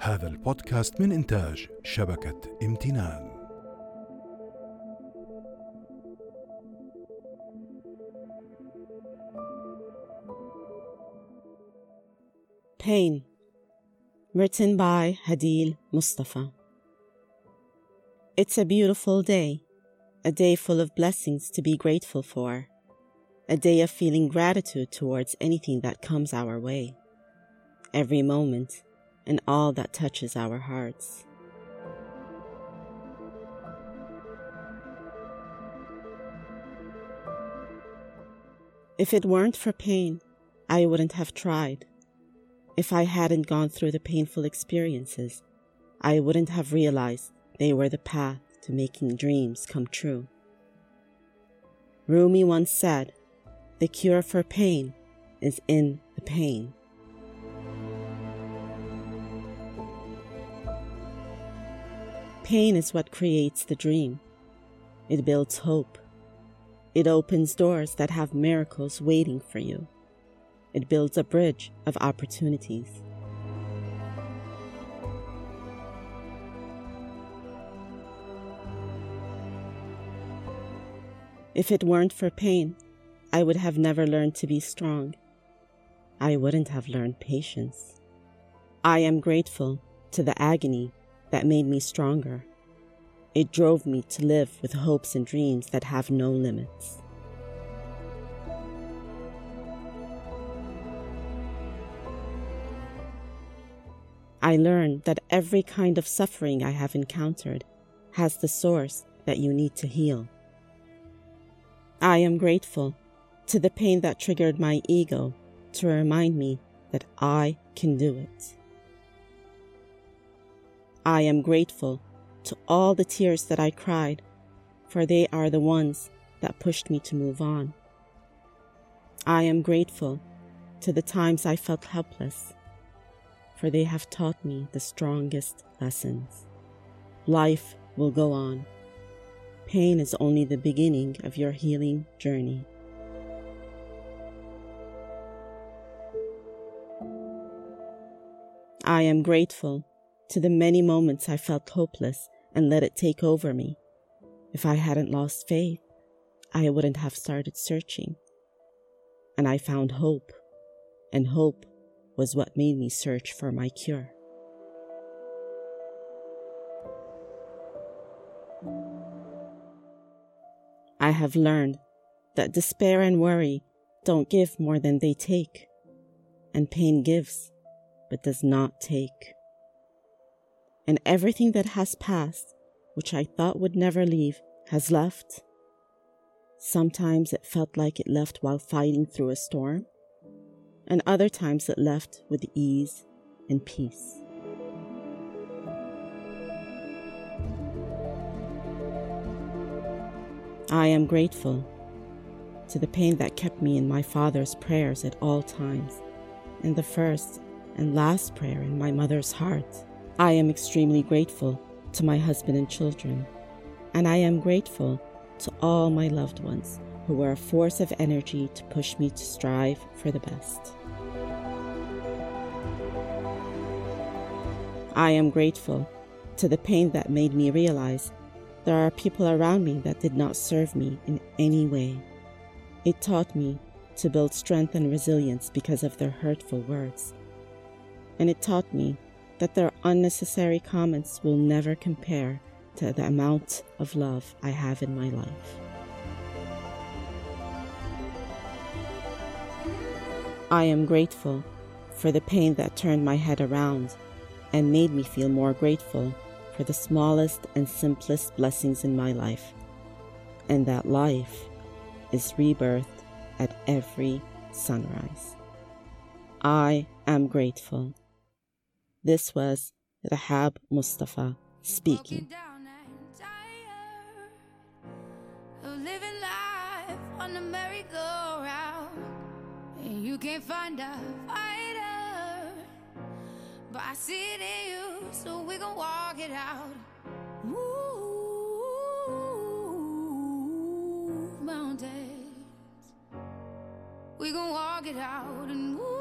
هذا البودكاست من إنتاج شبكة امتنان Pain, written by Hadil Mustafa. It's a beautiful day, a day full of blessings to be grateful for, a day of feeling gratitude towards anything that comes our way, every moment, and all that touches our hearts. If it weren't for pain, I wouldn't have tried. If I hadn't gone through the painful experiences, I wouldn't have realized they were the path to making dreams come true. Rumi once said, The cure for pain is in the pain. Pain is what creates the dream. It builds hope. It opens doors that have miracles waiting for you. It builds a bridge of opportunities. If it weren't for pain, I would have never learned to be strong. I wouldn't have learned patience. I am grateful to the agony that made me stronger. It drove me to live with hopes and dreams that have no limits. I learned that every kind of suffering I have encountered has the source that you need to heal. I am grateful to the pain that triggered my ego to remind me that I can do it. I am grateful to all the tears that I cried, for they are the ones that pushed me to move on. I am grateful to the times I felt helpless for they have taught me the strongest lessons. Life will go on. Pain is only the beginning of your healing journey. I am grateful to the many moments I felt hopeless and let it take over me. If I hadn't lost faith, I wouldn't have started searching. And I found hope, and hope was what made me search for my cure. I have learned that despair and worry don't give more than they take, and pain gives, but does not take. And everything that has passed, which I thought would never leave, has left. Sometimes it felt like it left while fighting through a storm, and other times it left with ease and peace. I am grateful to the pain that kept me in my father's prayers at all times, and the first and last prayer in my mother's heart. I am extremely grateful to my husband and children, and I am grateful to all my loved ones who were a force of energy to push me to strive for the best. I am grateful to the pain that made me realize there are people around me that did not serve me in any way. It taught me to build strength and resilience because of their hurtful words. And it taught me that their unnecessary comments will never compare to the amount of love I have in my life. I am grateful for the pain that turned my head around and made me feel more grateful for the smallest and simplest blessings in my life, and that life is rebirth at every sunrise. I am grateful. This was Rahab Mustafa speaking. You can't find a fighter, but I see it in you, so we gon' walk it out. Move mountains, we gon' walk it out and move.